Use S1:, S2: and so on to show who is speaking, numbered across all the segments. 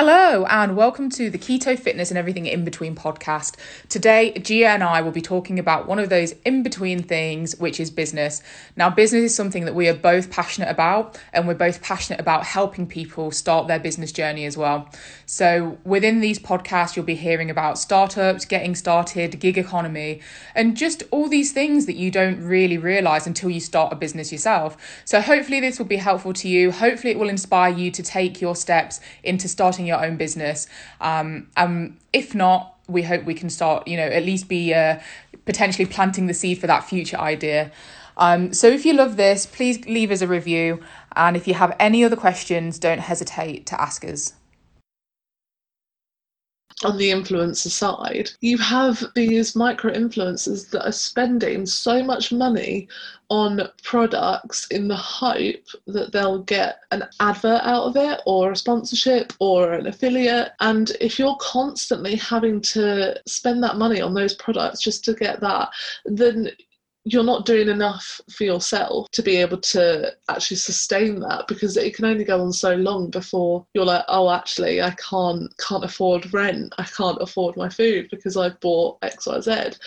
S1: Hello, and welcome to the Keto Fitness and Everything in Between podcast. Today, Gia and I will be talking about one of those in between things, which is business. Now, business is something that we are both passionate about, and we're both passionate about helping people start their business journey as well. So, within these podcasts, you'll be hearing about startups, getting started, gig economy, and just all these things that you don't really realize until you start a business yourself. So, hopefully, this will be helpful to you. Hopefully, it will inspire you to take your steps into starting your own business. Um, um, if not, we hope we can start, you know, at least be uh, potentially planting the seed for that future idea. Um, so if you love this, please leave us a review. And if you have any other questions, don't hesitate to ask us
S2: on the influencer side, you have these micro influencers that are spending so much money on products in the hope that they'll get an advert out of it or a sponsorship or an affiliate. And if you're constantly having to spend that money on those products just to get that, then you're not doing enough for yourself to be able to actually sustain that because it can only go on so long before you're like oh actually i can't can't afford rent. I can't afford my food because i've bought xyz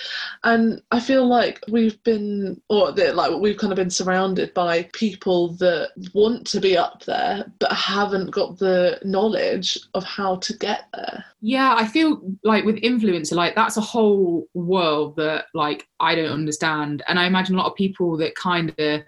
S2: and i feel like we've been or like we've kind of been surrounded by people that want to be up there but haven't got the knowledge of how to get there.
S1: Yeah i feel like with influencer like that's a whole world that like i don't understand and i imagine a lot of people that kind of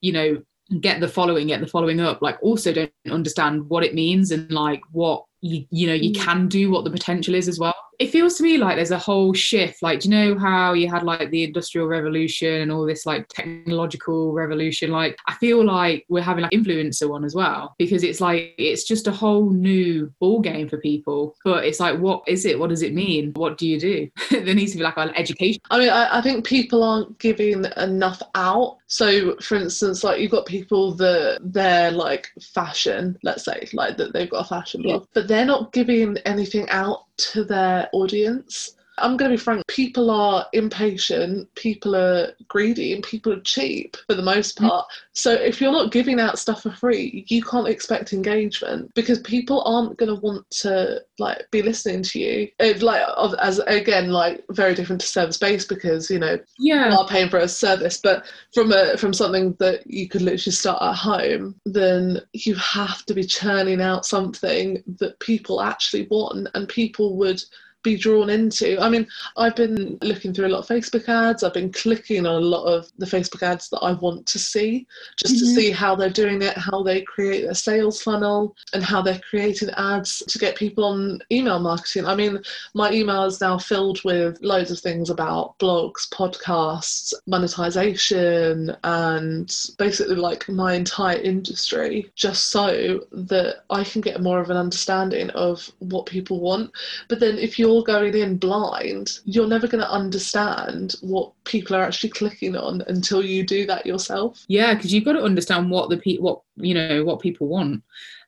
S1: you know get the following get the following up like also don't understand what it means and like what you, you know you mm. can do what the potential is as well it feels to me like there's a whole shift. Like do you know how you had like the industrial revolution and all this like technological revolution? Like i feel like we're having like influencer one as well because it's like it's just a whole new ball game for people. But it's like what is it? What does it mean? What do you do? There needs to be like an education.
S2: I mean I, I think people aren't giving enough out. So for instance like you've got people that they're like fashion let's say like that they've got a fashion blog yeah. but they're not giving anything out to their audience. I'm going to be frank, people are impatient, people are greedy, and people are cheap for the most mm. part. So if you're not giving out stuff for free, you can't expect engagement because people aren't going to want to like be listening to you. It, like as again, like very different to service based because you know
S1: yeah.
S2: you are paying for a service, but from a from something that you could literally start at home, then you have to be churning out something that people actually want and people would be drawn into. I mean, I've been looking through a lot of Facebook ads, I've been clicking on a lot of the Facebook ads that I want to see, just mm-hmm. to see how they're doing it, how they create their sales funnel, and how they're creating ads to get people on email marketing. I mean, my email is now filled with loads of things about blogs, podcasts, monetization, and basically like my entire industry, just so that I can get more of an understanding of what people want. But then if you you're going in blind, you're never going to understand what people are actually clicking on until you do that yourself.
S1: Yeah, because you've got to understand what the pe- what you know what people want.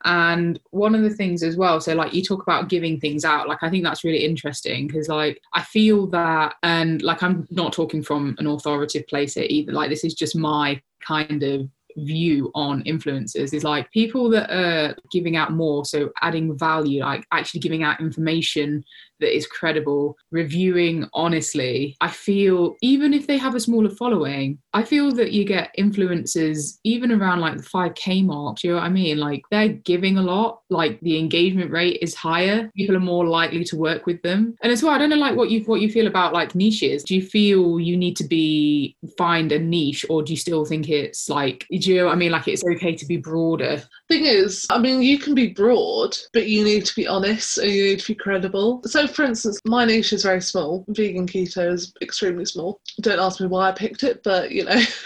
S1: And one of the things as well, so like you talk about giving things out, like I think that's really interesting because like I feel that, and like I'm not talking from an authoritative place here either. Like this is just my kind of view on influencers is like people that are giving out more so adding value like actually giving out information that is credible, reviewing honestly. I feel even if they have a smaller following, I feel that you get influencers even around like the 5k mark. Do you know what I mean? Like they're giving a lot, like the engagement rate is higher. People are more likely to work with them. And as well, I don't know like what you what you feel about like niches. Do you feel you need to be find a niche or do you still think it's like do you know I mean? Like it's okay to be broader?
S2: Thing is, I mean you can be broad, but you need to be honest and you need to be credible. So for instance, my niche is very small. Vegan keto is extremely small. Don't ask me why I picked it, but you know,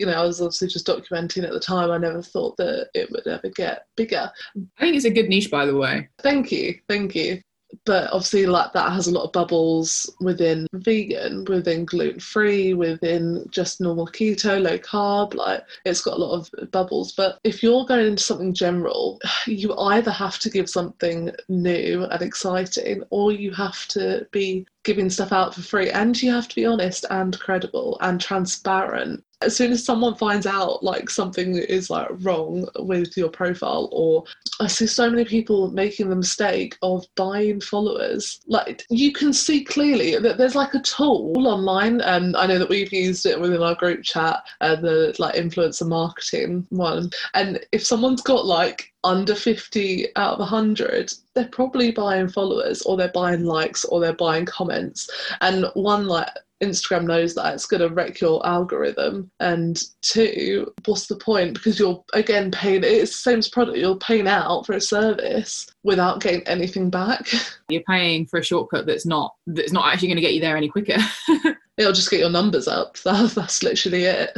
S2: you know, I was obviously just documenting at the time. I never thought that it would ever get bigger.
S1: I think it's a good niche, by the way.
S2: Thank you, thank you but obviously like that has a lot of bubbles within vegan within gluten free within just normal keto low carb like it's got a lot of bubbles. But if you're going into something general you either have to give something new and exciting or you have to be giving stuff out for free and you have to be honest and credible and transparent as soon as someone finds out like something is like wrong with your profile, or I see so many people making the mistake of buying followers. Like you can see clearly that there's like a tool online, and I know that we've used it within our group chat, uh, the like influencer marketing one. And if someone's got like under 50 out of 100 they're probably buying followers or they're buying likes or they're buying comments and one like Instagram knows that it's going to wreck your algorithm. And two, what's the point? Because you're again paying. It's the same as product. You're paying out for a service without getting anything back.
S1: You're paying for a shortcut that's not that's not actually going to get you there any quicker.
S2: It'll just get your numbers up. That, that's literally it.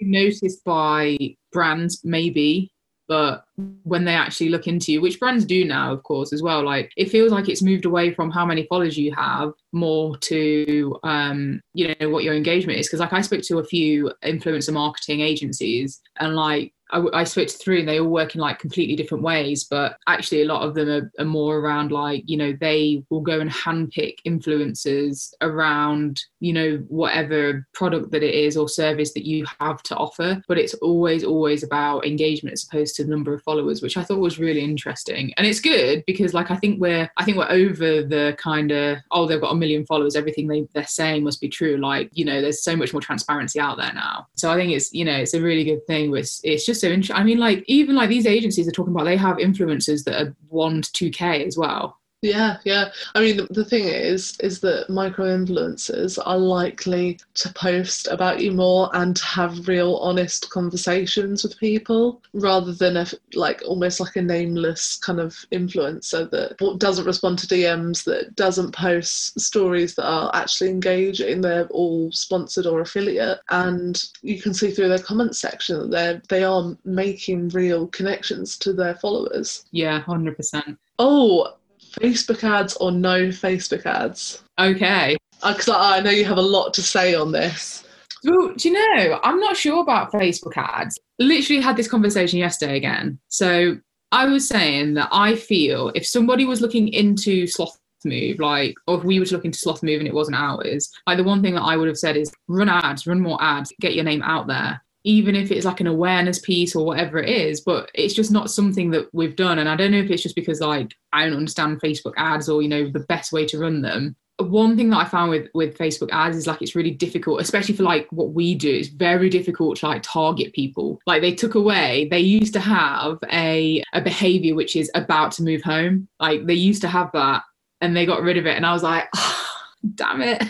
S1: Noticed by brands, maybe but when they actually look into you, which brands do now, of course, as well, like it feels like it's moved away from how many followers you have more to, um, you know, what your engagement is. Because like I spoke to a few influencer marketing agencies and like I, I to three and they all work in like completely different ways but actually a lot of them are, are, more around like you know they will go and handpick influencers around you know whatever product that it is or service that you have to offer but it's always always about engagement as opposed to the number of followers which i thought was really interesting. And it's good because like i think we're i think we're over the kind of oh they've got a million followers everything they, they're saying must be true like you know there's so much more transparency out there now. So i think it's you know it's a really good thing it's, it's just so interesting i mean like even like these agencies are talking about they have influencers that are 1 to 2k as well
S2: yeah, yeah. I mean, the, the thing is, is that micro influencers are likely to post about you more and to have real, honest conversations with people rather than a like almost like a nameless kind of influencer that doesn't respond to DMs, that doesn't post stories that are actually engaging. They're all sponsored or affiliate, and you can see through their comment section that they're they are making real connections to their followers.
S1: Yeah, hundred percent.
S2: Oh, Facebook ads or no Facebook ads?
S1: Okay.
S2: Because uh, I know you have a lot to say on this.
S1: Well, do you know, I'm not sure about Facebook ads. Literally had this conversation yesterday again. So I was saying that I feel if somebody was looking into sloth move like or if we were to look into SlothMove and it wasn't ours like the one thing that i would have said is run ads run more ads get your name out there even if it's like an awareness piece or whatever it is but it's just not something that we've done. And i don't know if it's just because like i don't understand facebook ads or you know the best way to run them. One thing that i found with with facebook ads is like it's really difficult especially for like what we do. It's very difficult to like target people. Like they took away they used to have a a behavior which is about to move home. Like they used to have that and they got rid of it. And i was like oh, damn it.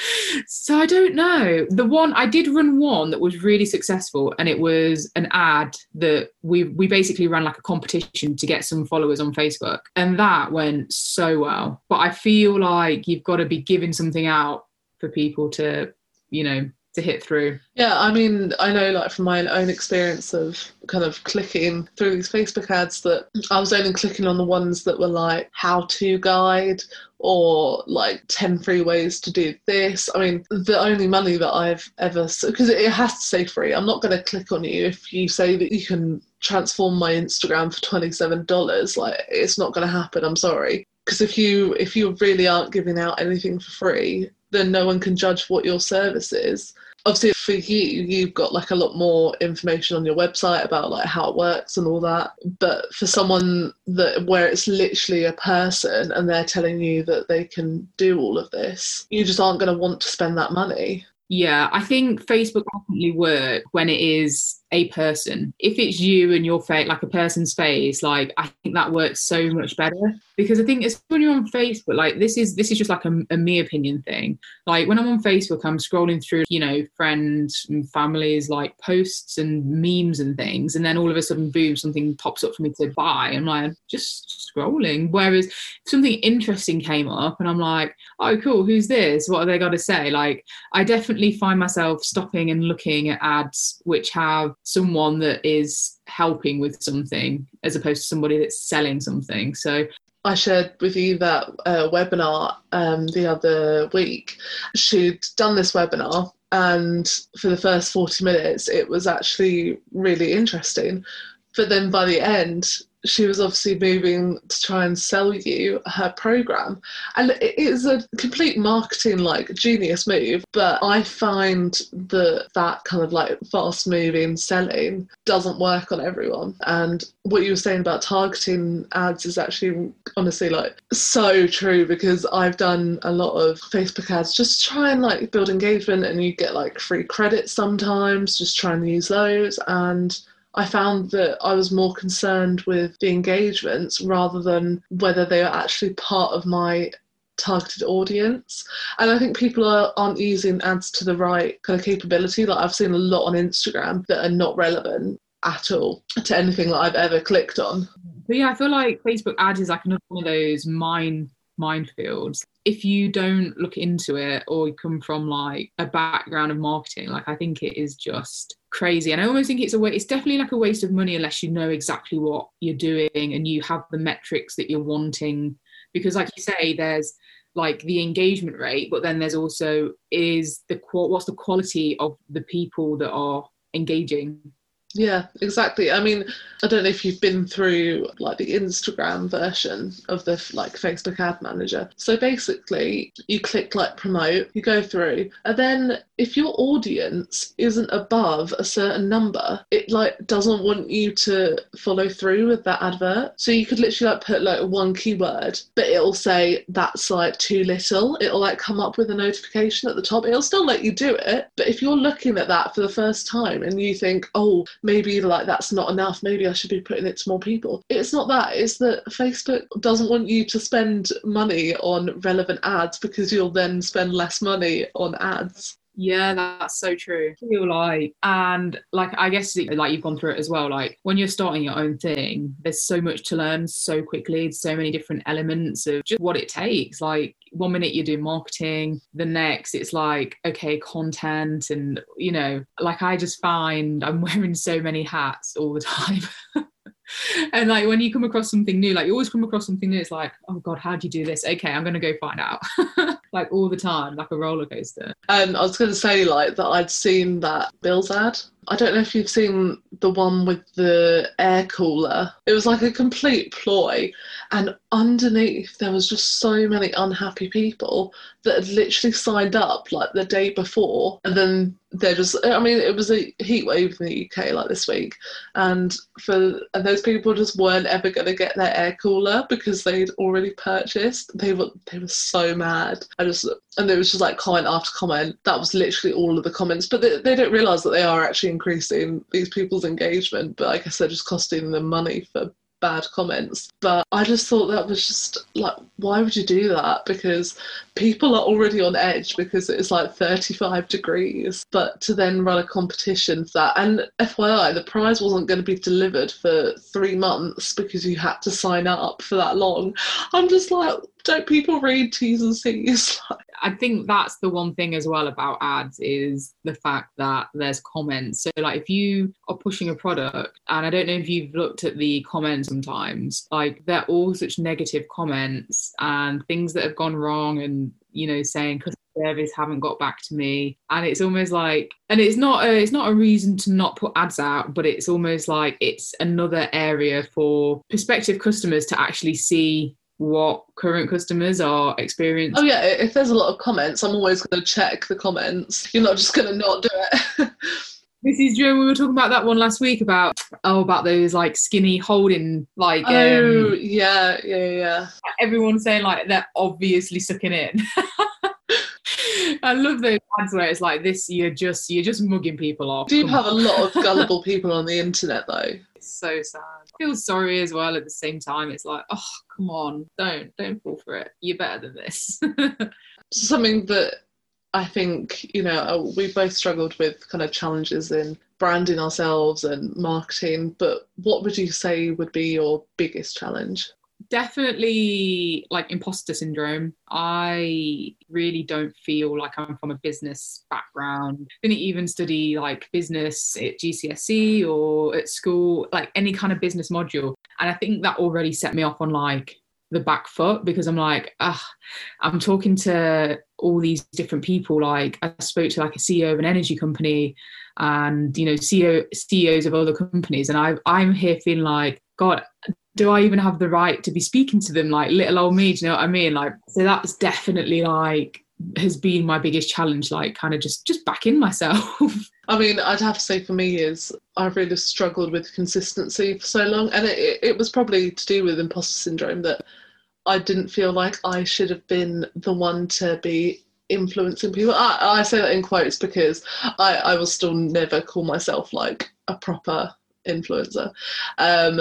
S1: so I don't know. The one I did run one that was really successful, and it was an ad that we we basically ran like a competition to get some followers on Facebook, and that went so well. But I feel like you've got to be giving something out for people to, you know, to hit through.
S2: Yeah, I mean, I know like from my own experience of kind of clicking through these Facebook ads that I was only clicking on the ones that were like how to guide or like 10 free ways to do this. I mean, the only money that I've ever, because it has to say free, I'm not going to click on you if you say that you can transform my Instagram for $27. Like, it's not going to happen. I'm sorry. Because if you if you really aren't giving out anything for free, then no one can judge what your service is obviously for you you've got like a lot more information on your website about like how it works and all that but for someone that where it's literally a person and they're telling you that they can do all of this you just aren't going to want to spend that money.
S1: Yeah i think facebook definitely work when it is a person. If it's you and your face, like a person's face, like I think that works so much better because I think it's when you're on Facebook, like this is this is just like a, a me opinion thing. Like when I'm on Facebook, I'm scrolling through, you know, friends and families like posts and memes and things, and then all of a sudden, boom, something pops up for me to buy. I'm like just scrolling. Whereas something interesting came up, and I'm like, oh, cool, who's this? What are they got to say? Like I definitely find myself stopping and looking at ads which have someone that is helping with something as opposed to somebody that's selling something. So
S2: I shared with you that uh, webinar um, the other week. She'd done this webinar, and for the first 40 minutes, it was actually really interesting. But then by the end, she was obviously moving to try and sell you her program. And it is a complete marketing like genius move, but I find that that kind of like fast moving selling doesn't work on everyone. And what you were saying about targeting ads is actually honestly like so true because I've done a lot of Facebook ads just try and like build engagement and you get like free credits sometimes, just try and use those and I found that I was more concerned with the engagements rather than whether they are actually part of my targeted audience. And I think people are, aren't using ads to the right kind of capability. Like I've seen a lot on Instagram that are not relevant at all to anything that I've ever clicked on.
S1: But yeah, I feel like Facebook ads is like another one of those mine minefields if you don't look into it or you come from like a background of marketing like i think it is just crazy and i almost think it's a way it's definitely like a waste of money unless you know exactly what you're doing and you have the metrics that you're wanting because like you say there's like the engagement rate but then there's also is the what's the quality of the people that are engaging
S2: yeah, exactly. I mean, I don't know if you've been through like the Instagram version of the like Facebook ad manager. So basically, you click like promote, you go through, and then if your audience isn't above a certain number, it like doesn't want you to follow through with that advert. So you could literally like put like one keyword, but it'll say that's like too little. It'll like come up with a notification at the top. It'll still let you do it, but if you're looking at that for the first time and you think, oh, maybe like that's not enough, maybe I should be putting it to more people. It's not that. It's that Facebook doesn't want you to spend money on relevant ads because you'll then spend less money on ads.
S1: Yeah, that's so true. I feel like, and like, I guess like you've gone through it as well. Like when you're starting your own thing, there's so much to learn so quickly. So many different elements of just what it takes. Like one minute you're doing marketing, the next it's like okay, content, and you know, like I just find I'm wearing so many hats all the time. and like when you come across something new, like you always come across something new, it's like, oh god, how do you do this? Okay, I'm gonna go find out. like all the time, like a roller coaster.
S2: Um, I was gonna say like that I'd seen that Bill's ad I don't know if you've seen the one with the air cooler. It was like a complete ploy, and underneath there was just so many unhappy people that had literally signed up like the day before, and then they're just. I mean, it was a heat wave in the UK like this week, and for and those people just weren't ever going to get their air cooler because they'd already purchased. They were they were so mad. I just and there was just like comment after comment. That was literally all of the comments, but they, they don't realise that they are actually increasing these people's engagement, but like I they're just costing them money for bad comments. But I just thought that was just like, why would you do that? Because people are already on edge because it's like 35 degrees. But to then run a competition for that, and FYI, the prize wasn't going to be delivered for three months because you had to sign up for that long. I'm just like, don't people read T's and C's?
S1: I think that's the one thing as well about ads is the fact that there's comments. So like if you are pushing a product, and I don't know if you've looked at the comments sometimes, like they're all such negative comments and things that have gone wrong and you know saying customer service haven't got back to me and it's almost like and it's not a, it's not a reason to not put ads out but it's almost like it's another area for prospective customers to actually see what current customers are experiencing.
S2: Oh yeah, if there's a lot of comments, I'm always going to check the comments. You're not just going to not do it.
S1: this is Joe. We were talking about that one last week about oh about those like skinny holding like
S2: oh um, yeah yeah yeah.
S1: Everyone's saying like they're obviously sucking in. I love those ads where it's like this. You're just you're just mugging people off.
S2: Do you have a lot of gullible people on the internet though?
S1: It's so sad. Feel sorry as well at the same time. It's like, oh come on, don't don't fall for it. You're better than this.
S2: Something that I think you know uh, we both struggled with kind of challenges in branding ourselves and marketing. But what would you say would be your biggest challenge?
S1: Definitely like imposter syndrome. I really don't feel like I'm from a business background. Didn't even study like business at GCSE or at school, like any kind of business module. And I think that already set me off on like the back foot because I'm like, ah, I'm talking to all these different people. Like I spoke to like a CEO of an energy company and you know CEO CEOs of other companies, and I I'm here feeling like God, do I even have the right to be speaking to them? Like little old me, do you know what I mean? Like, so that's definitely like has been my biggest challenge, like kind of just just back in myself.
S2: I mean, I'd have to say for me is I've really struggled with consistency for so long, and it, it was probably to do with imposter syndrome that I didn't feel like I should have been the one to be influencing people. I, I say that in quotes because I, I will still never call myself like a proper influencer. Um,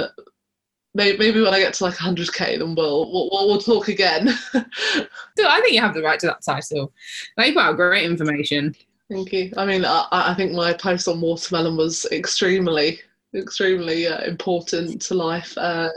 S2: maybe, maybe when I get to like 100k, then we'll we'll, we'll talk again.
S1: so I think you have the right to that title. You put out great information.
S2: Thank you. I mean, I, I think my post on watermelon was extremely, extremely uh, important to life. Uh,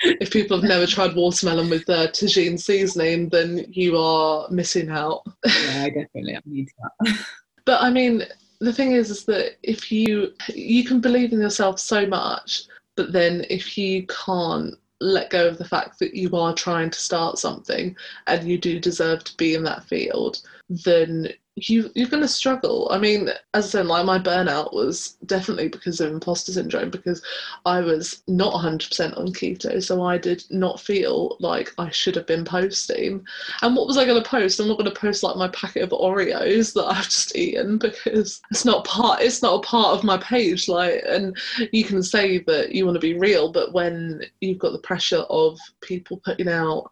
S2: if people have never tried watermelon with uh, tagine seasoning, then you are missing out.
S1: Yeah, definitely. I need that.
S2: but I mean, the thing is, is that if you you can believe in yourself so much, but then if you can't let go of the fact that you are trying to start something and you do deserve to be in that field, then you you're going to struggle. I mean, as I said, like my burnout was definitely because of imposter syndrome because I was not 100% on keto, so I did not feel like I should have been posting. And what was I going to post? I'm not going to post like my packet of Oreos that I've just eaten because it's not part. It's not a part of my page. Like, and you can say that you want to be real, but when you've got the pressure of people putting out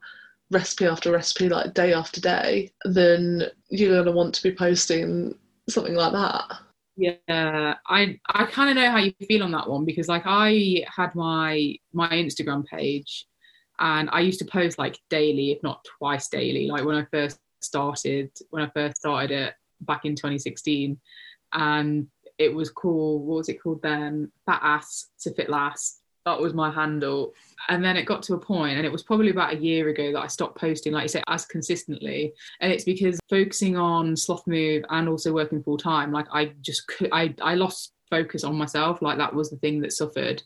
S2: recipe after recipe, like day after day, then you're going to want to be posting something like that.
S1: Yeah, I I kind of know how you feel on that one because like I had my my Instagram page, and I used to post like daily, if not twice daily, like when I first started when I first started it back in 2016, and it was called what was it called then? Fat ass to fit last that was my handle. And then it got to a point and it was probably about a year ago that i stopped posting like you say as consistently. And it's because focusing on SlothMove and also working full time like i just could i i lost focus on myself. Like that was the thing that suffered.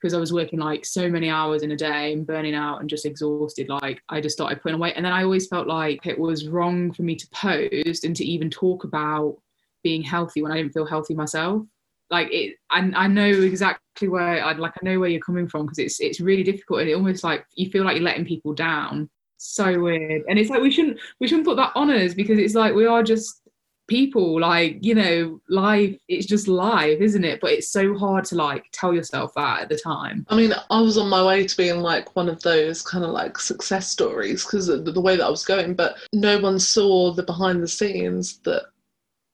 S1: Because I was working like so many hours in a day and burning out and just exhausted. Like I just started putting away. And then I always felt like it was wrong for me to post and to even talk about being healthy when I didn't feel healthy myself like it I, I know exactly where I'd like I know where you're coming from because it's it's really difficult and it almost like you feel like you're letting people down. So weird. And it's like we shouldn't we shouldn't put that on us because it's like we are just people like you know life it's just life isn't it? But it's so hard to like tell yourself that at the time.
S2: I mean i was on my way to being like one of those kind of like success stories because the way that i was going but no one saw the behind the scenes that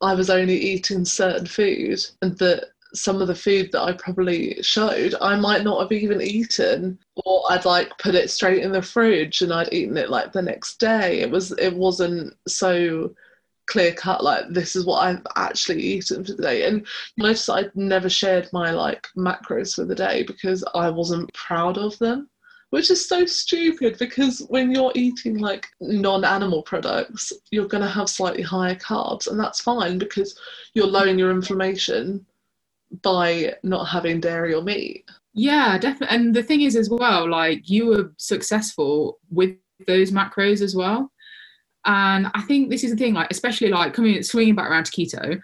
S2: I was only eating certain food and that some of the food that I probably showed I might not have even eaten or I'd like put it straight in the fridge and I'd eaten it like the next day. It was it wasn't so clear cut like this is what I've actually eaten for the day. And notice I'd never shared my like macros for the day because I wasn't proud of them which is so stupid because when you're eating like non-animal products you're going to have slightly higher carbs and that's fine because you're lowering your inflammation by not having dairy or meat.
S1: Yeah definitely and the thing is as well like you were successful with those macros as well. And i think this is the thing like especially like coming swinging back around to keto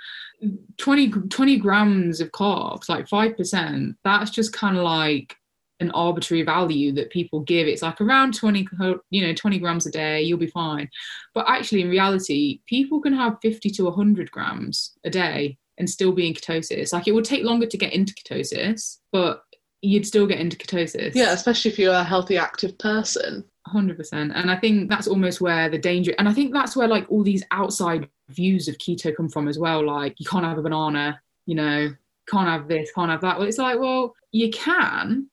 S1: 20 20 grams of carbs like 5% that's just kind of like an arbitrary value that people give. It's like around 20 you know 20 grams a day you'll be fine. But actually in reality people can have 50 to 100 grams a day and still be in ketosis. Like it would take longer to get into ketosis but you'd still get into ketosis.
S2: Yeah especially if you're a healthy active person.
S1: 100% and i think that's almost where the danger and i think that's where like all these outside views of keto come from as well. Like you can't have a banana you know can't have this can't have that. Well it's like well you can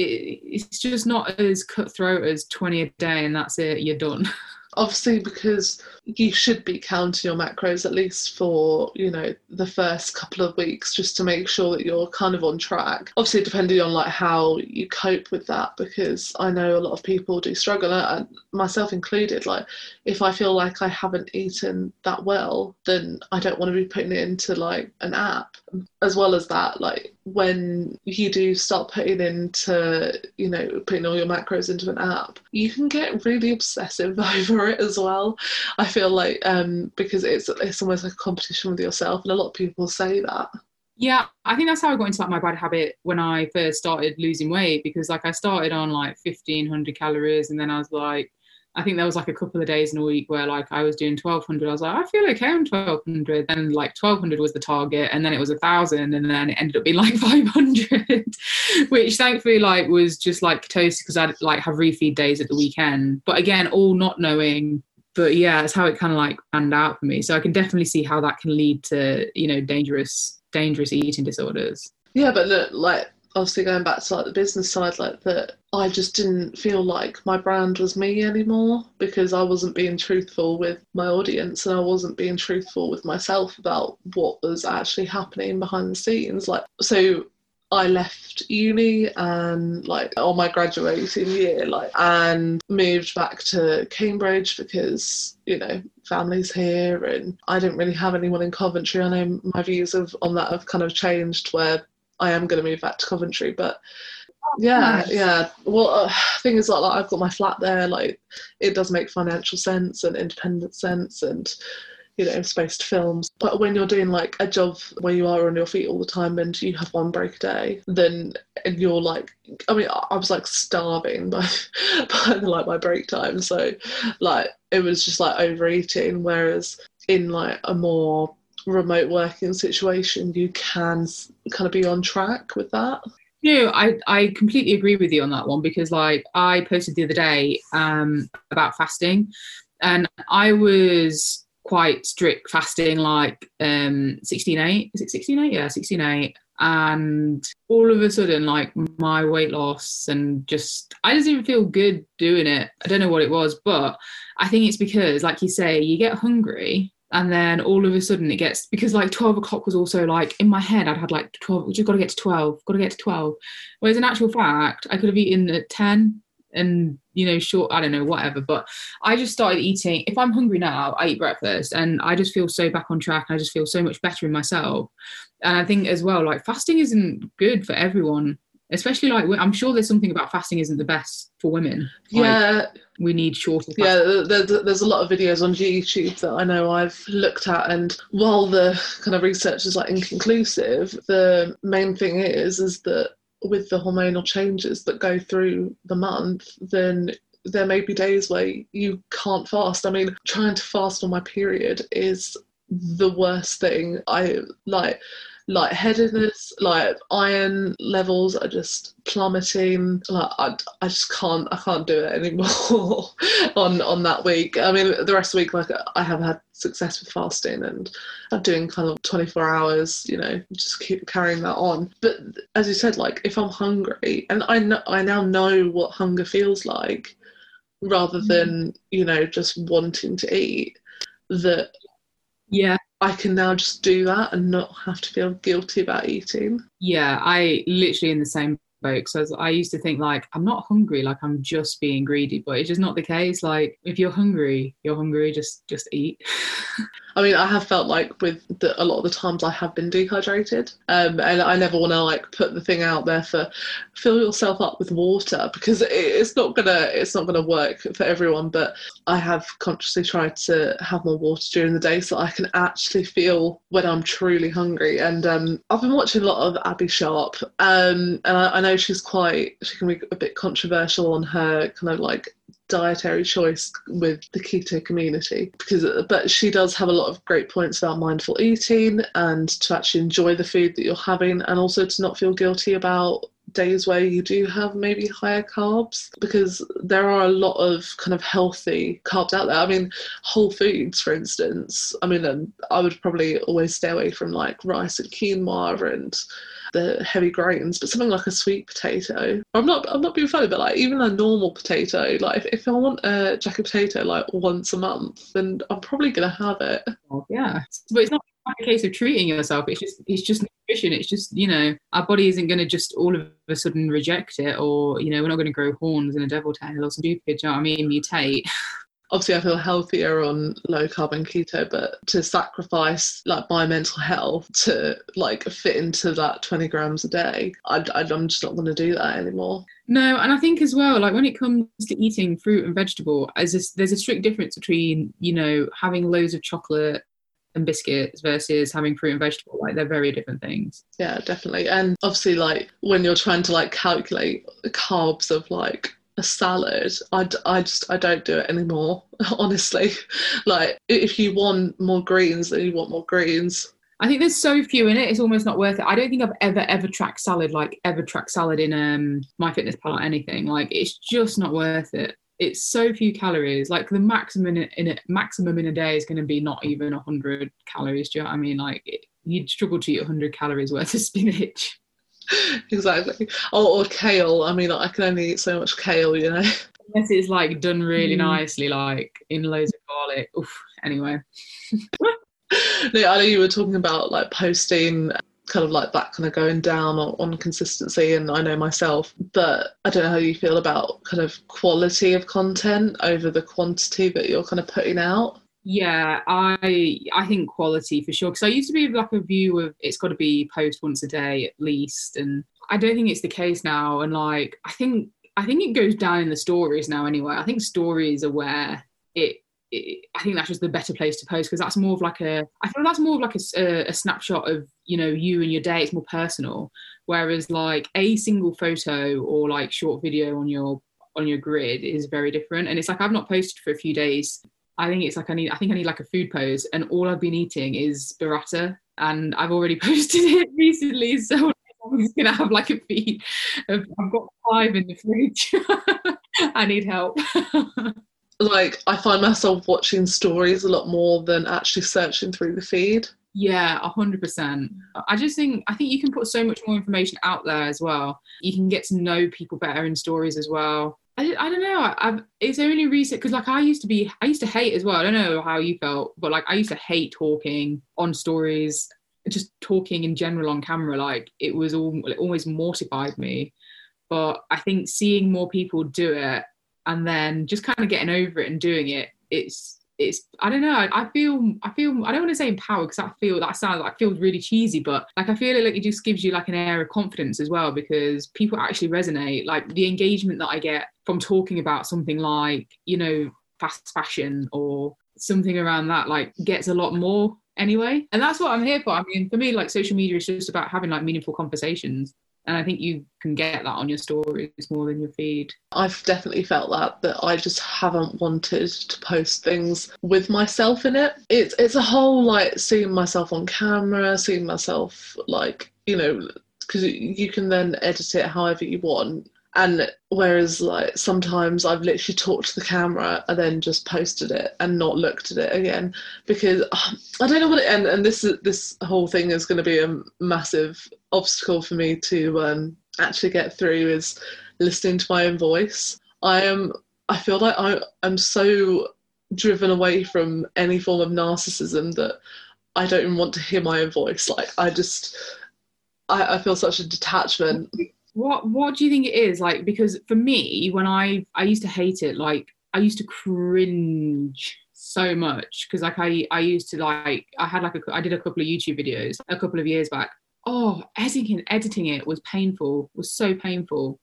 S1: it's just not as cutthroat as 20 a day and that's it you're done.
S2: Obviously because you should be counting your macros at least for you know the first couple of weeks just to make sure that you're kind of on track. Obviously depending on like how you cope with that because i know a lot of people do struggle and myself included like if i feel like i haven't eaten that well then i don't want to be putting it into like an app. As well as that like when you do start putting into you know putting all your macros into an app you can get really obsessive over it as well. I feel like um because it's it's almost like a competition with yourself and a lot of people say that.
S1: Yeah, I think that's how I got into like my bad habit when I first started losing weight because like I started on like 1500 calories and then I was like I think there was like a couple of days in a week where like I was doing 1200. I was like, I feel okay on 1200. Then like 1200 was the target, and then it was a thousand, and then it ended up being like 500, which thankfully like was just like toast because I'd like have refeed days at the weekend. But again, all not knowing. But yeah, it's how it kind of like panned out for me. So I can definitely see how that can lead to you know dangerous dangerous eating disorders.
S2: Yeah, but look, like obviously going back to like the business side like that i just didn't feel like my brand was me anymore because i wasn't being truthful with my audience and i wasn't being truthful with myself about what was actually happening behind the scenes like so I left uni and like on my graduating year, like and moved back to Cambridge because you know family's here and I didn't really have anyone in Coventry. I know my views of on that have kind of changed where I am going to move back to Coventry, but yeah, nice. yeah. Well, uh, thing is, like, like, I've got my flat there. Like, it does make financial sense and independent sense, and you know, space to films. But when you're doing like a job where you are on your feet all the time and you have one break a day, then and you're like, I mean, I was like starving by by like my break time. So, like, it was just like overeating. Whereas in like a more remote working situation, you can kind of be on track with that.
S1: No, I, I completely agree with you on that one because like I posted the other day um, about fasting and I was quite strict fasting like um 16.8 is it 16.8 yeah 16.8 and all of a sudden like my weight loss and just I just didn't even feel good doing it. I don't know what it was but I think it's because like you say you get hungry and then all of a sudden it gets because like 12 o'clock was also like in my head i'd had like 12 we just got to get to 12 got to get to 12 whereas in actual fact i could have eaten at 10 and you know short i don't know whatever but i just started eating if i'm hungry now i eat breakfast and i just feel so back on track and i just feel so much better in myself. And i think as well like fasting isn't good for everyone especially like i'm sure there's something about fasting isn't the best for women.
S2: Yeah. like,
S1: we need shorter
S2: yeah there's a lot of videos on youtube that i know i've looked at and while the kind of research is like inconclusive the main thing is is that with the hormonal changes that go through the month then there may be days where you can't fast. I mean trying to fast on my period is the worst thing i like lightheadedness, like iron levels are just plummeting. Like I, I just can't, I can't do it anymore on on that week. I mean, the rest of the week, like I have had success with fasting and I'm doing kind of 24 hours, you know, just keep carrying that on. But as you said, like if I'm hungry, and I know, I now know what hunger feels like, rather mm. than you know just wanting to eat. That
S1: yeah
S2: I can now just do that and not have to feel guilty about eating.
S1: Yeah, I literally in the same boat. So I used to think like I'm not hungry, like I'm just being greedy, but it's just not the case. Like if you're hungry, you're hungry. Just just eat.
S2: I mean, I have felt like with the, a lot of the times I have been dehydrated, um, and I never want to like put the thing out there for fill yourself up with water because it, it's not gonna it's not gonna work for everyone. But I have consciously tried to have more water during the day so I can actually feel when I'm truly hungry. And um, I've been watching a lot of Abbey Sharp, um, and I, I know she's quite she can be a bit controversial on her kind of like dietary choice with the keto community because but she does have a lot of great points about mindful eating and to actually enjoy the food that you're having and also to not feel guilty about days where you do have maybe higher carbs because there are a lot of kind of healthy carbs out there. I mean, whole foods, for instance. I mean, um, I would probably always stay away from like rice and quinoa and the heavy grains, but something like a sweet potato. I'm not I'm not being funny, but like even a normal potato, like if, I want a jacket potato like once a month, then I'm probably gonna have it.
S1: Yeah, but it's not a case of treating yourself. It's just it's just nutrition. It's just you know our body isn't going to just all of a sudden reject it, or you know we're not going to grow horns and a devil tail or stupid. You know what I mean? Mutate.
S2: obviously I feel healthier on low carb and keto, but to sacrifice like my mental health to like fit into that 20 grams a day, I, am just not going to do that anymore.
S1: No, and I think as well, like when it comes to eating fruit and vegetable, as there's a strict difference between you know having loads of chocolate and biscuits versus having fruit and vegetable like they're very different things
S2: yeah definitely and obviously like when you're trying to like calculate the carbs of like a salad I, I just i don't do it anymore honestly like if you want more greens then you want more greens
S1: I think there's so few in it. It's almost not worth it. I don't think I've ever ever tracked salad like ever tracked salad in um MyFitnessPal or anything. Like it's just not worth it. It's so few calories. Like the maximum in, a maximum in a day is going to be not even hundred calories. Do you know what I mean? Like it, you'd struggle to eat hundred calories worth of spinach.
S2: Exactly. Or, or kale. I mean, I can only eat so much kale, you know.
S1: Unless it's like done really mm. nicely, like in loads of garlic. Oof. Anyway.
S2: no, I know you were talking about like posting kind of like that kind of going down on, on, consistency and I know myself but I don't know how you feel about kind of quality of content over the quantity that you're kind of putting out
S1: yeah I I think quality for sure because I used to be like a view of it's got to be post once a day at least and I don't think it's the case now and like I think I think it goes down in the stories now anyway I think stories are where it I think that's just the better place to post because that's more of like a I feel that's more of like a, a, snapshot of you know you and your day. It's more personal, whereas like a single photo or like short video on your on your grid is very different. And it's like I've not posted for a few days. I think it's like I need I think I need like a food pose, and all I've been eating is burrata, and I've already posted it recently, so I'm just gonna have like a feed. Of, I've got five in the fridge. I need help
S2: like I find myself watching stories a lot more than actually searching through the feed.
S1: Yeah, a hundred percent. I just think I think you can put so much more information out there as well. You can get to know people better in stories as well. I, I don't know. I've, it's only recent because like I used to be, I used to hate as well. I don't know how you felt, but like I used to hate talking on stories, just talking in general on camera. Like it was all it always mortified me. But I think seeing more people do it and then just kind of getting over it and doing it it's it's I don't know. I feel I feel I don't want to say empowered because I feel that sounds like feels really cheesy, but like I feel like it just gives you like an air of confidence as well because people actually resonate. Like the engagement that I get from talking about something like you know fast fashion or something around that like gets a lot more anyway. And that's what I'm here for. I mean, for me, like social media is just about having like meaningful conversations and I think you can get that on your stories more than your feed.
S2: I've definitely felt that that I just haven't wanted to post things with myself in it. It's it's a whole like seeing myself on camera, seeing myself like you know because you can then edit it however you want and whereas like sometimes I've literally talked to the camera and then just posted it and not looked at it again because I don't know what it and, and this this whole thing is going to be a massive obstacle for me to um, actually get through is listening to my own voice. I am I feel like I I'm so driven away from any form of narcissism that I don't even want to hear my own voice. Like I just I, I feel such a detachment
S1: what what do you think it is like because for me when i i used to hate it like i used to cringe so much because like i i used to like i had like a, i did a couple of youtube videos a couple of years back oh editing editing it was painful was so painful.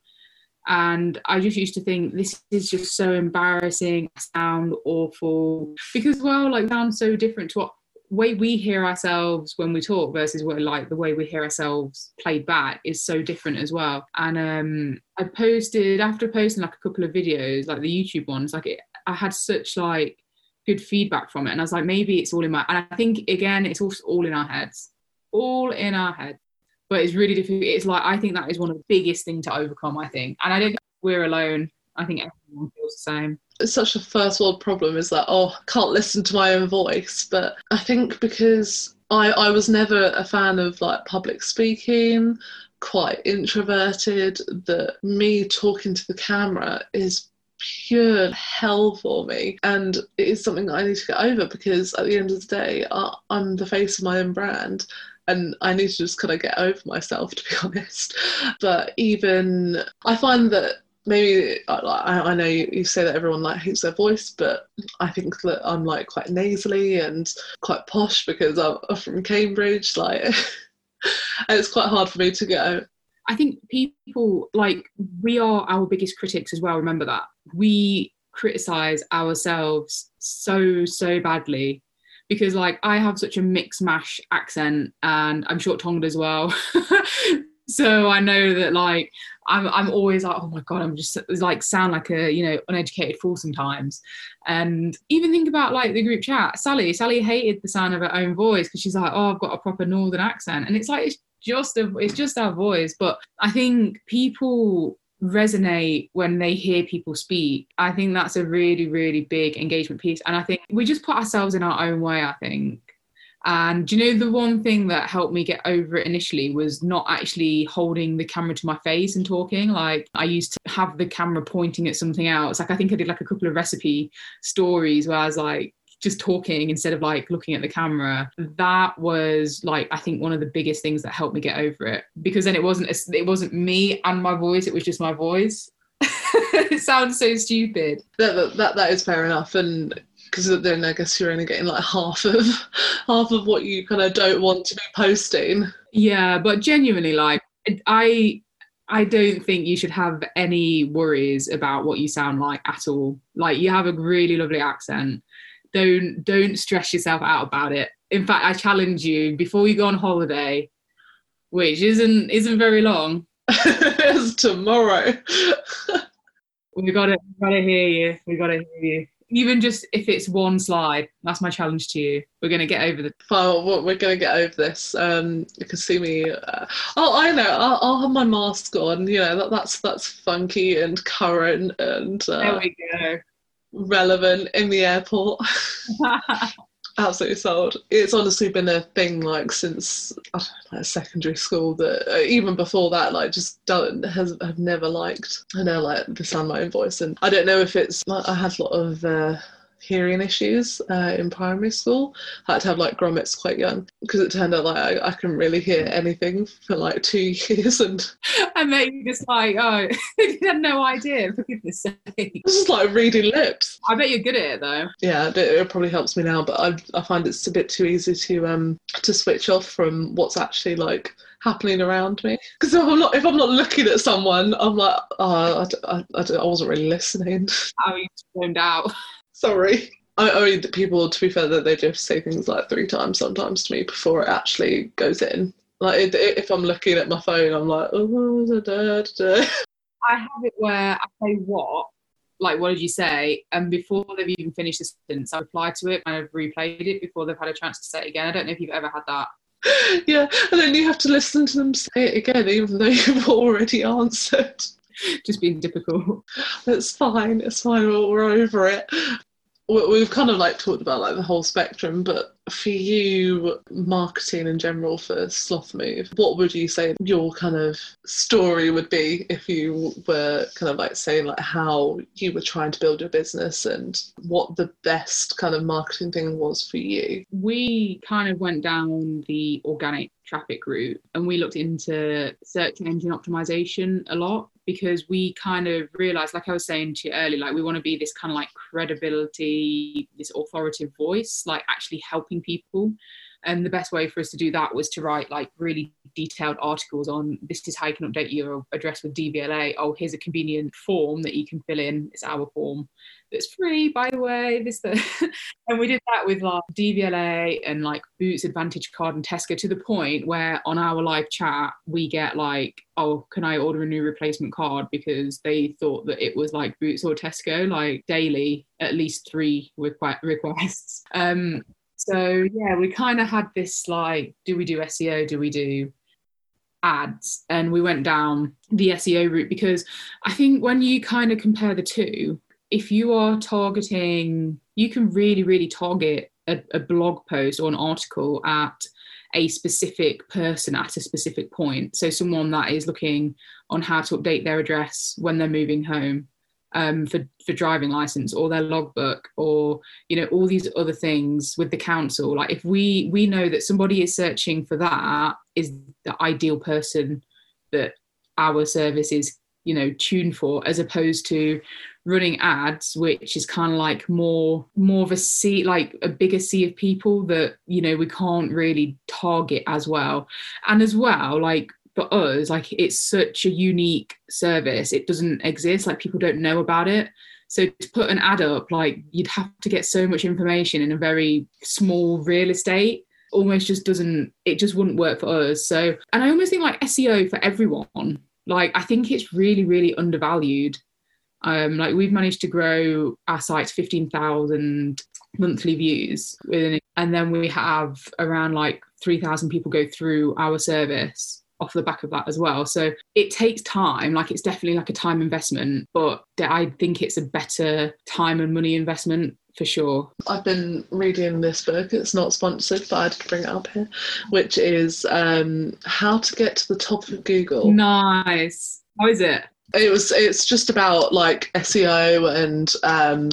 S1: And I just used to think this is just so embarrassing, sound awful. Because well, like sounds so different to what way we hear ourselves when we talk versus what like the way we hear ourselves played back is so different as well. And um i posted after posting like a couple of videos like the youtube ones like it, i had such like good feedback from it. And i was like maybe it's all in my and i think again it's all, all in our heads all in our head but it's really difficult. It's like i think that is one of the biggest thing to overcome i think. And i don't think we're alone. I think everyone feels the same.
S2: It's such a first world problem is that oh I can't listen to my own voice. But i think because i i was never a fan of like public speaking quite introverted that me talking to the camera is pure hell for me. And it is something that i need to get over because at the end of the day I, i'm the face of my own brand and I need to just kind of get over myself, to be honest. But even I find that maybe I, I know you, say that everyone like hates their voice, but I think that I'm like quite nasally and quite posh because I'm, I'm from Cambridge, like, it's quite hard for me to go.
S1: I think people like we are our biggest critics as well. Remember that we criticize ourselves so so badly because like I have such a mix mash accent and I'm short tongued as well. so I know that like I'm I'm always like, oh my god, I'm just like sound like a you know uneducated fool sometimes. And even think about like the group chat. Sally, Sally hated the sound of her own voice because she's like, oh, I've got a proper northern accent, and it's like it's just a it's just our voice. But I think people resonate when they hear people speak. I think that's a really, really big engagement piece. And I think we just put ourselves in our own way, I think. And you know, the one thing that helped me get over it initially was not actually holding the camera to my face and talking. Like I used to have the camera pointing at something else. Like I think I did like a couple of recipe stories where I was like, just talking instead of like looking at the camera that was like i think one of the biggest things that helped me get over it. Because then it wasn't it wasn't me and my voice it was just my voice. It sounds so stupid.
S2: That, that that is fair enough. And because then i guess you're only getting like half of half of what you kind of don't want to be posting.
S1: Yeah but genuinely like i I don't think you should have any worries about what you sound like at all. Like you have a really lovely accent don't don't stress yourself out about it. In fact i challenge you before you go on holiday which isn't isn't very long.
S2: It's tomorrow.
S1: We gotta we gotta hear you we gotta hear you. Even just if it's one slide that's my challenge to you. We're gonna get over the
S2: oh we're gonna get over this um you can see me uh, oh i know I'll, I'll, have my mask on you know that, that's that's funky and current and
S1: uh, there we go
S2: relevant in the airport. Absolutely sold. It's honestly been a thing like since I don't know, like secondary school that uh, even before that, like just don't has have never liked. I know like the sound my own voice, and I don't know if it's I had a lot of. Uh, hearing issues uh, in primary school. I had to have like grommets quite young because it turned out like I, I couldn't really hear anything for like two years and
S1: and then just like oh you had no idea for goodness sake.
S2: This is like reading lips.
S1: I bet you're good at it though.
S2: Yeah, it probably helps me now, but I I find it's a bit too easy to um to switch off from what's actually like happening around me because if I'm not if I'm not looking at someone I'm like oh I, I, I, I wasn't really listening.
S1: How you zoned out.
S2: Sorry. I, I mean, people, to be fair, that they just say things like three times sometimes to me before it actually goes in. Like, it, it, if I'm looking at my phone, I'm like, oh, da, da, da.
S1: I have it where I say what, like, what did you say? And before they've even finished the sentence, I reply to it and I've replayed it before they've had a chance to say it again. I don't know if you've ever had that.
S2: Yeah, and then you have to listen to them say it again, even though you've already answered.
S1: Just being difficult.
S2: It's fine. It's fine. We're over it we've kind of like talked about like the whole spectrum but for you marketing in general for SlothMove what would you say your kind of story would be if you were kind of like saying like how you were trying to build your business and what the best kind of marketing thing was for you?
S1: We kind of went down the organic traffic route and we looked into search engine optimization a lot because we kind of realized, like I was saying to you earlier, like we want to be this kind of like credibility, this authoritative voice, like actually helping people. And the best way for us to do that was to write like really detailed articles on this is how you can update your address with DVLA. Oh, here's a convenient form that you can fill in. It's our form that's free, by the way. This, the and we did that with like DVLA and like Boots Advantage Card and Tesco to the point where on our live chat we get like, oh, can I order a new replacement card because they thought that it was like Boots or Tesco, like daily, at least three requ- requests. Um, so yeah, we kind of had this like, do we do SEO? Do we do ads? And we went down the SEO route because I think when you kind of compare the two, if you are targeting, you can really, really target a, a blog post or an article at a specific person at a specific point. So, someone that is looking on how to update their address when they're moving home um, for for driving license or their logbook or you know all these other things with the council. Like if we we know that somebody is searching for that is the ideal person that our service is you know tuned for, as opposed to running ads which is kind of like more more of a sea like a bigger sea of people that you know we can't really target as well and as well like for us like it's such a unique service it doesn't exist like people don't know about it So to put an ad up, like you'd have to get so much information in a very small real estate. Almost just doesn't. It just wouldn't work for us. So, and I almost think like SEO for everyone. Like I think it's really, really undervalued. Um, like we've managed to grow our site to fifteen thousand monthly views within it, and then we have around like three thousand people go through our service off the back of that as well. So it takes time, like it's definitely like a time investment, but I think it's a better time and money investment for sure.
S2: I've been reading this book, it's not sponsored, but I had to bring it up here, which is um, How to Get to the Top of Google.
S1: Nice. How is it?
S2: It was it's just about like SEO and um,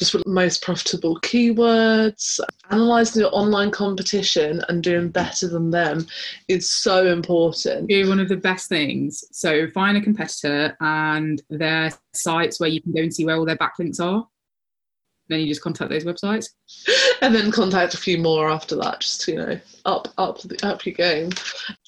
S2: just the most profitable keywords. Analysing your online competition and doing better than them is so important.
S1: Do one of the best things. So find a competitor and their sites where you can go and see where all their backlinks are. Then you just contact those websites.
S2: and then contact a few more after that, just you know, up up up your game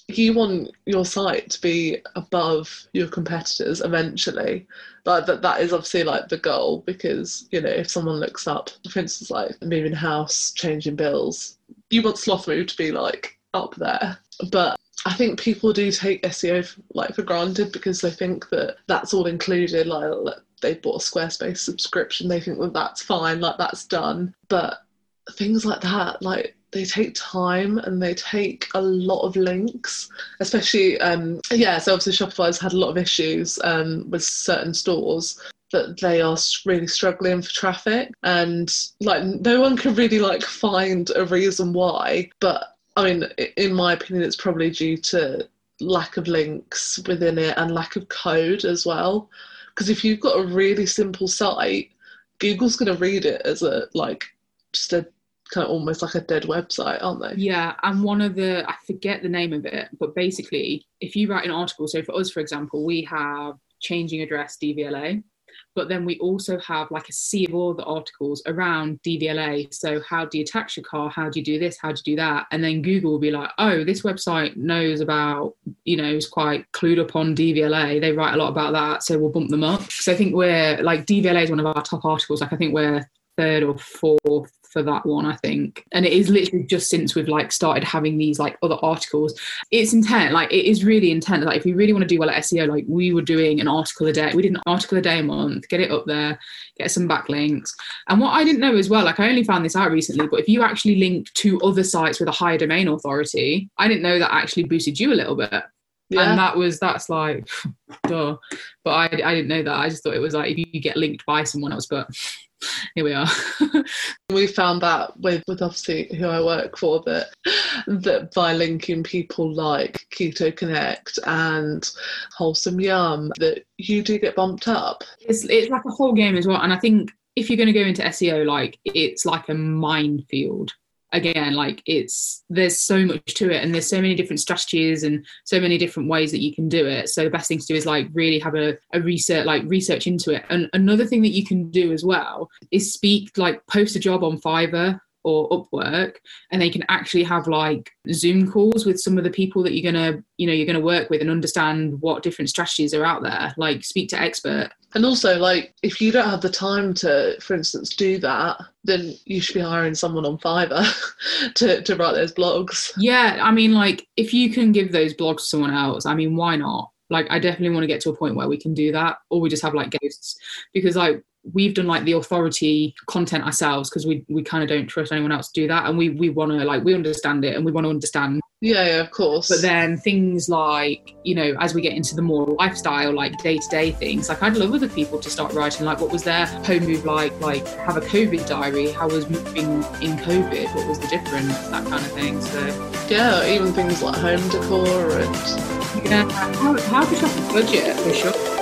S2: you want your site to be above your competitors eventually like that that is obviously like the goal because you know if someone looks up for instance like moving house changing bills you want SlothMove to be like up there but I think people do take SEO like for granted because they think that that's all included. Like they bought a Squarespace subscription, they think that that's fine, like that's done. But things like that, like they take time and they take a lot of links, especially um, yeah. So obviously Shopify's had a lot of issues um, with certain stores that they are really struggling for traffic, and like no one can really like find a reason why. But I mean, in my opinion, it's probably due to lack of links within it and lack of code as well. Because if you've got a really simple site, Google's going to read it as a like just a kind of almost like a dead website, aren't they?
S1: Yeah, and one of the I forget the name of it, but basically, if you write an article, so for us, for example, we have changing address DVLA, but then we also have like a sea of all the articles around DVLA. So how do you tax your car? How do you do this? How do you do that? And then Google will be like, oh, this website knows about, you know, is quite clued up on DVLA. They write a lot about that, so we'll bump them up. So I think we're like DVLA is one of our top articles. Like I think we're third or fourth for that one, I think. And it is literally just since we've like started having these like other articles. It's intent, like it is really intent. Like if we really want to do well at SEO, like we were doing an article a day. We did an article a day a month, get it up there, get some backlinks. And what I didn't know as well, like I only found this out recently, but if you actually link to other sites with a higher domain authority, I didn't know that actually boosted you a little bit. Yeah. And that was that's like duh. But I I didn't know that. I just thought it was like if you get linked by someone else, but here we are.
S2: we found that with, with obviously who I work for that that by linking people like Keto Connect and Wholesome Yum that you do get bumped up.
S1: It's it's like a whole game as well. And I think if you're going to go into SEO, like it's like a minefield again like it's there's so much to it and there's so many different strategies and so many different ways that you can do it. So the best thing to do is like really have a, a research like research into it. And another thing that you can do as well is speak like post a job on fiverr or Upwork and they can actually have like Zoom calls with some of the people that you're gonna, you know, you're gonna work with and understand what different strategies are out there. Like speak to expert.
S2: And also like if you don't have the time to, for instance, do that, then you should be hiring someone on Fiverr to, to write those blogs.
S1: Yeah, I mean like if you can give those blogs to someone else, I mean why not? Like I definitely want to get to a point where we can do that, or we just have like ghosts. Because like we've done like the authority content ourselves because we we kind of don't trust anyone else to do that and we we want to like we understand it and we want to understand.
S2: Yeah, yeah of course.
S1: But then things like you know as we get into the more lifestyle like day-to-day things like i'd love other people to start writing like what was their home move like like have a covid diary how was moving in covid what was the difference that kind of thing so.
S2: Yeah even things like home decor and
S1: yeah how, how to shop a budget for sure